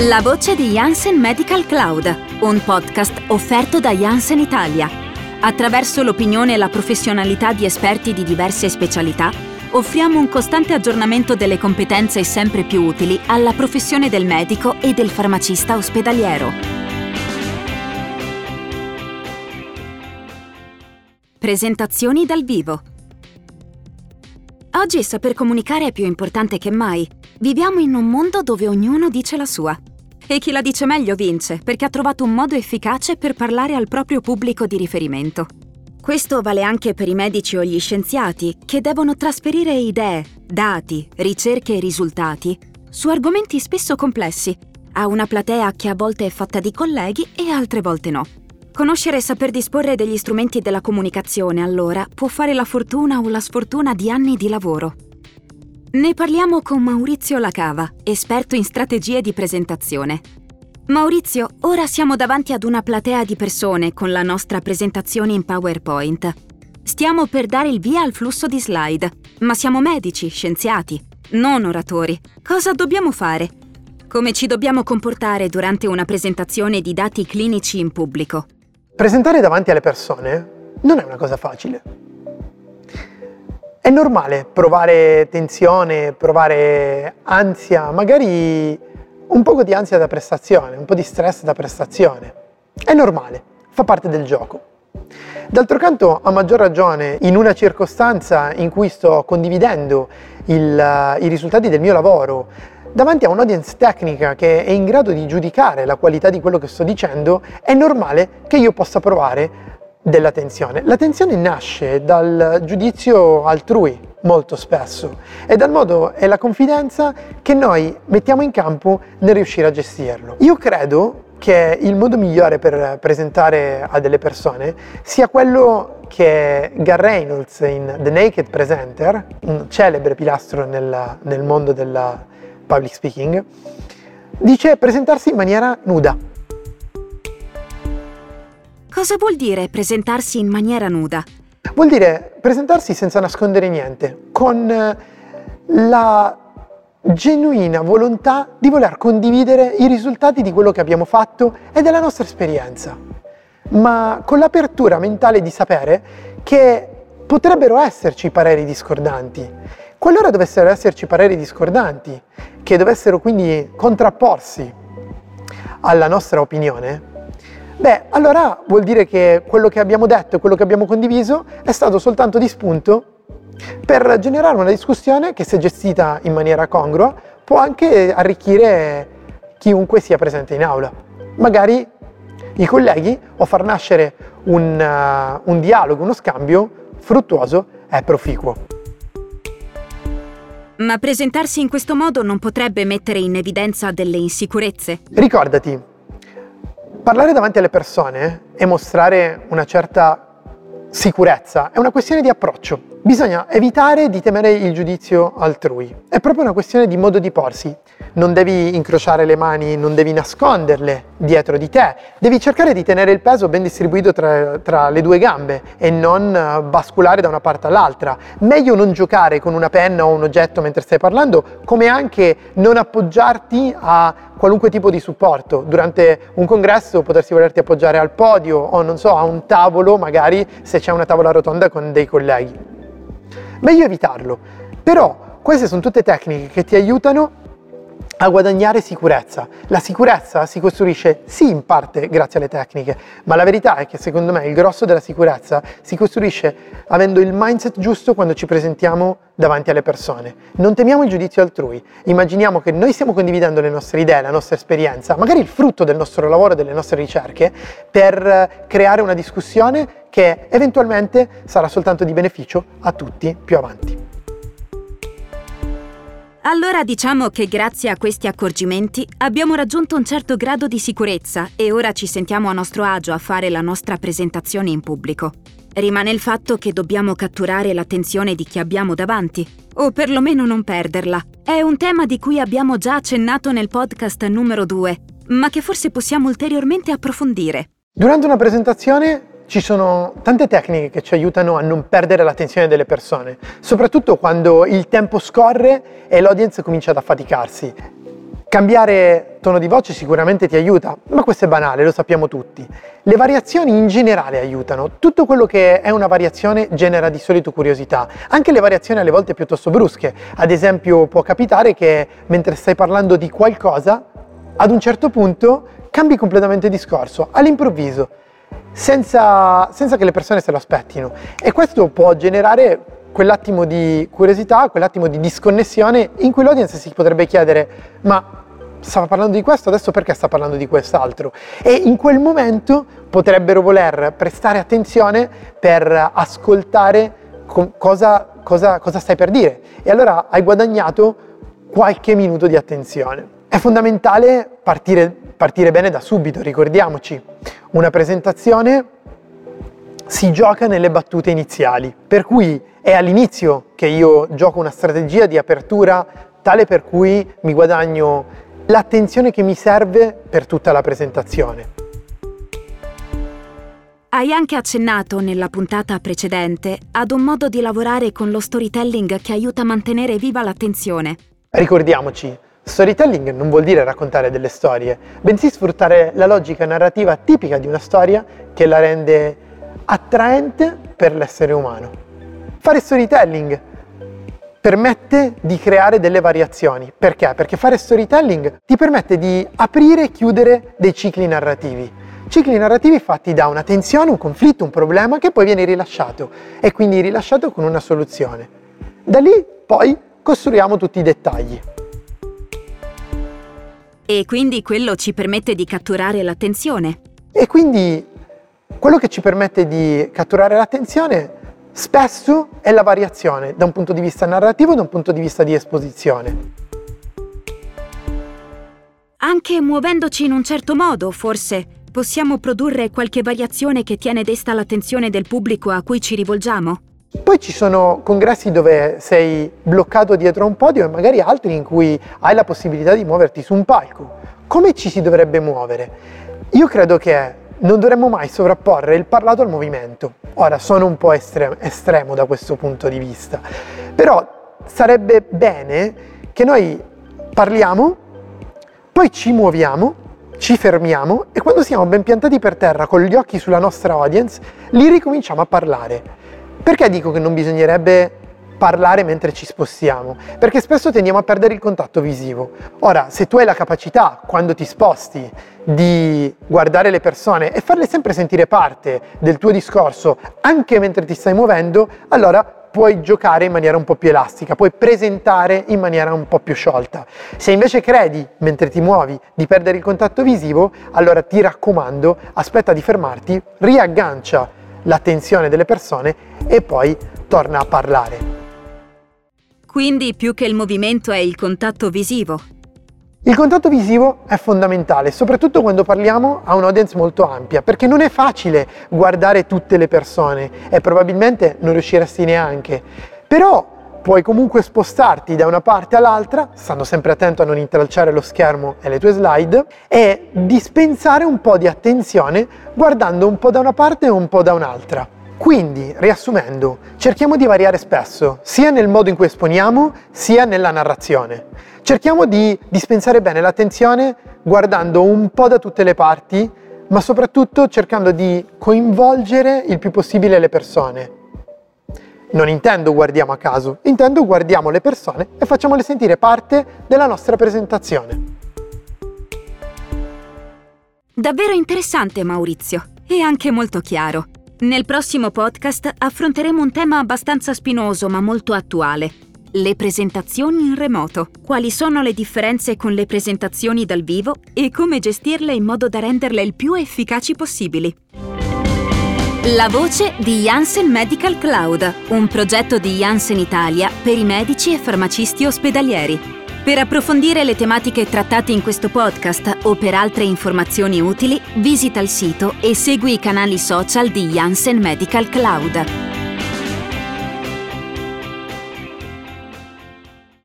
La voce di Janssen Medical Cloud, un podcast offerto da Janssen Italia. Attraverso l'opinione e la professionalità di esperti di diverse specialità, offriamo un costante aggiornamento delle competenze sempre più utili alla professione del medico e del farmacista ospedaliero. Presentazioni dal vivo. Oggi saper comunicare è più importante che mai. Viviamo in un mondo dove ognuno dice la sua. E chi la dice meglio vince, perché ha trovato un modo efficace per parlare al proprio pubblico di riferimento. Questo vale anche per i medici o gli scienziati, che devono trasferire idee, dati, ricerche e risultati su argomenti spesso complessi, a una platea che a volte è fatta di colleghi e altre volte no. Conoscere e saper disporre degli strumenti della comunicazione, allora, può fare la fortuna o la sfortuna di anni di lavoro. Ne parliamo con Maurizio Lacava, esperto in strategie di presentazione. Maurizio, ora siamo davanti ad una platea di persone con la nostra presentazione in PowerPoint. Stiamo per dare il via al flusso di slide, ma siamo medici, scienziati, non oratori. Cosa dobbiamo fare? Come ci dobbiamo comportare durante una presentazione di dati clinici in pubblico? Presentare davanti alle persone non è una cosa facile. È normale provare tensione, provare ansia, magari un po' di ansia da prestazione, un po' di stress da prestazione. È normale, fa parte del gioco. D'altro canto, a maggior ragione, in una circostanza in cui sto condividendo il, i risultati del mio lavoro, davanti a un'audience tecnica che è in grado di giudicare la qualità di quello che sto dicendo, è normale che io possa provare della tensione. La tensione nasce dal giudizio altrui molto spesso e dal modo e la confidenza che noi mettiamo in campo nel riuscire a gestirlo. Io credo che il modo migliore per presentare a delle persone sia quello che Gar Reynolds in The Naked Presenter, un celebre pilastro nel, nel mondo della public speaking, dice presentarsi in maniera nuda. Cosa vuol dire presentarsi in maniera nuda? Vuol dire presentarsi senza nascondere niente, con eh, la genuina volontà di voler condividere i risultati di quello che abbiamo fatto e della nostra esperienza, ma con l'apertura mentale di sapere che potrebbero esserci pareri discordanti. Qualora dovessero esserci pareri discordanti, che dovessero quindi contrapporsi alla nostra opinione, beh, allora vuol dire che quello che abbiamo detto e quello che abbiamo condiviso è stato soltanto di spunto per generare una discussione che se gestita in maniera congrua può anche arricchire chiunque sia presente in aula. Magari i colleghi o far nascere un, uh, un dialogo, uno scambio fruttuoso e proficuo. Ma presentarsi in questo modo non potrebbe mettere in evidenza delle insicurezze? Ricordati, parlare davanti alle persone e mostrare una certa sicurezza è una questione di approccio. Bisogna evitare di temere il giudizio altrui. È proprio una questione di modo di porsi. Non devi incrociare le mani, non devi nasconderle dietro di te. Devi cercare di tenere il peso ben distribuito tra, tra le due gambe e non eh, basculare da una parte all'altra. Meglio non giocare con una penna o un oggetto mentre stai parlando, come anche non appoggiarti a qualunque tipo di supporto. Durante un congresso potersi volerti appoggiare al podio o non so, a un tavolo, magari se c'è una tavola rotonda con dei colleghi. Meglio evitarlo, però queste sono tutte tecniche che ti aiutano a guadagnare sicurezza. La sicurezza si costruisce sì in parte grazie alle tecniche, ma la verità è che secondo me il grosso della sicurezza si costruisce avendo il mindset giusto quando ci presentiamo davanti alle persone. Non temiamo il giudizio altrui, immaginiamo che noi stiamo condividendo le nostre idee, la nostra esperienza, magari il frutto del nostro lavoro delle nostre ricerche, per creare una discussione che eventualmente sarà soltanto di beneficio a tutti più avanti. Allora diciamo che grazie a questi accorgimenti abbiamo raggiunto un certo grado di sicurezza e ora ci sentiamo a nostro agio a fare la nostra presentazione in pubblico. Rimane il fatto che dobbiamo catturare l'attenzione di chi abbiamo davanti, o perlomeno non perderla. È un tema di cui abbiamo già accennato nel podcast numero 2, ma che forse possiamo ulteriormente approfondire. Durante una presentazione ci sono tante tecniche che ci aiutano a non perdere l'attenzione delle persone, soprattutto quando il tempo scorre e l'audience comincia ad affaticarsi. Cambiare tono di voce sicuramente ti aiuta, ma questo è banale, lo sappiamo tutti. Le variazioni in generale aiutano, tutto quello che è una variazione genera di solito curiosità, anche le variazioni alle volte piuttosto brusche. Ad esempio può capitare che mentre stai parlando di qualcosa, ad un certo punto cambi completamente discorso, all'improvviso, senza, senza che le persone se lo aspettino. E questo può generare quell'attimo di curiosità, quell'attimo di disconnessione in cui l'audience si potrebbe chiedere ma stava parlando di questo, adesso perché sta parlando di quest'altro? E in quel momento potrebbero voler prestare attenzione per ascoltare cosa, cosa, cosa stai per dire. E allora hai guadagnato qualche minuto di attenzione. È fondamentale partire, partire bene da subito, ricordiamoci. Una presentazione si gioca nelle battute iniziali, per cui è all'inizio che io gioco una strategia di apertura tale per cui mi guadagno l'attenzione che mi serve per tutta la presentazione. Hai anche accennato nella puntata precedente ad un modo di lavorare con lo storytelling che aiuta a mantenere viva l'attenzione. Ricordiamoci, storytelling non vuol dire raccontare delle storie, bensì sfruttare la logica narrativa tipica di una storia che la rende attraente per l'essere umano. Fare storytelling permette di creare delle variazioni. Perché? Perché fare storytelling ti permette di aprire e chiudere dei cicli narrativi. Cicli narrativi fatti da una tensione, un conflitto, un problema che poi viene rilasciato e quindi rilasciato con una soluzione. Da lì poi costruiamo tutti i dettagli. E quindi quello ci permette di catturare l'attenzione. E quindi quello che ci permette di catturare l'attenzione spesso è la variazione da un punto di vista narrativo e da un punto di vista di esposizione. Anche muovendoci in un certo modo, forse, possiamo produrre qualche variazione che tiene desta l'attenzione del pubblico a cui ci rivolgiamo? Poi ci sono congressi dove sei bloccato dietro a un podio e magari altri in cui hai la possibilità di muoverti su un palco. Come ci si dovrebbe muovere? Io credo che non dovremmo mai sovrapporre il parlato al movimento. Ora, sono un po' estremo, estremo da questo punto di vista, però sarebbe bene che noi parliamo, poi ci muoviamo, ci fermiamo e quando siamo ben piantati per terra con gli occhi sulla nostra audience, lì ricominciamo a parlare. Perché dico che non bisognerebbe parlare mentre ci spostiamo, perché spesso tendiamo a perdere il contatto visivo. Ora, se tu hai la capacità, quando ti sposti, di guardare le persone e farle sempre sentire parte del tuo discorso, anche mentre ti stai muovendo, allora puoi giocare in maniera un po' più elastica, puoi presentare in maniera un po' più sciolta. Se invece credi, mentre ti muovi, di perdere il contatto visivo, allora ti raccomando, aspetta di fermarti, riaggancia l'attenzione delle persone e poi torna a parlare. Quindi più che il movimento è il contatto visivo. Il contatto visivo è fondamentale, soprattutto quando parliamo a un'audience molto ampia, perché non è facile guardare tutte le persone e probabilmente non riusciresti neanche. Però puoi comunque spostarti da una parte all'altra, stando sempre attento a non intralciare lo schermo e le tue slide, e dispensare un po' di attenzione guardando un po' da una parte e un po' da un'altra. Quindi, riassumendo, cerchiamo di variare spesso, sia nel modo in cui esponiamo, sia nella narrazione. Cerchiamo di dispensare bene l'attenzione guardando un po' da tutte le parti, ma soprattutto cercando di coinvolgere il più possibile le persone. Non intendo guardiamo a caso, intendo guardiamo le persone e facciamole sentire parte della nostra presentazione. Davvero interessante Maurizio e anche molto chiaro. Nel prossimo podcast affronteremo un tema abbastanza spinoso ma molto attuale. Le presentazioni in remoto. Quali sono le differenze con le presentazioni dal vivo e come gestirle in modo da renderle il più efficaci possibili. La voce di Janssen Medical Cloud, un progetto di Janssen Italia per i medici e farmacisti ospedalieri. Per approfondire le tematiche trattate in questo podcast o per altre informazioni utili, visita il sito e segui i canali social di Janssen Medical Cloud.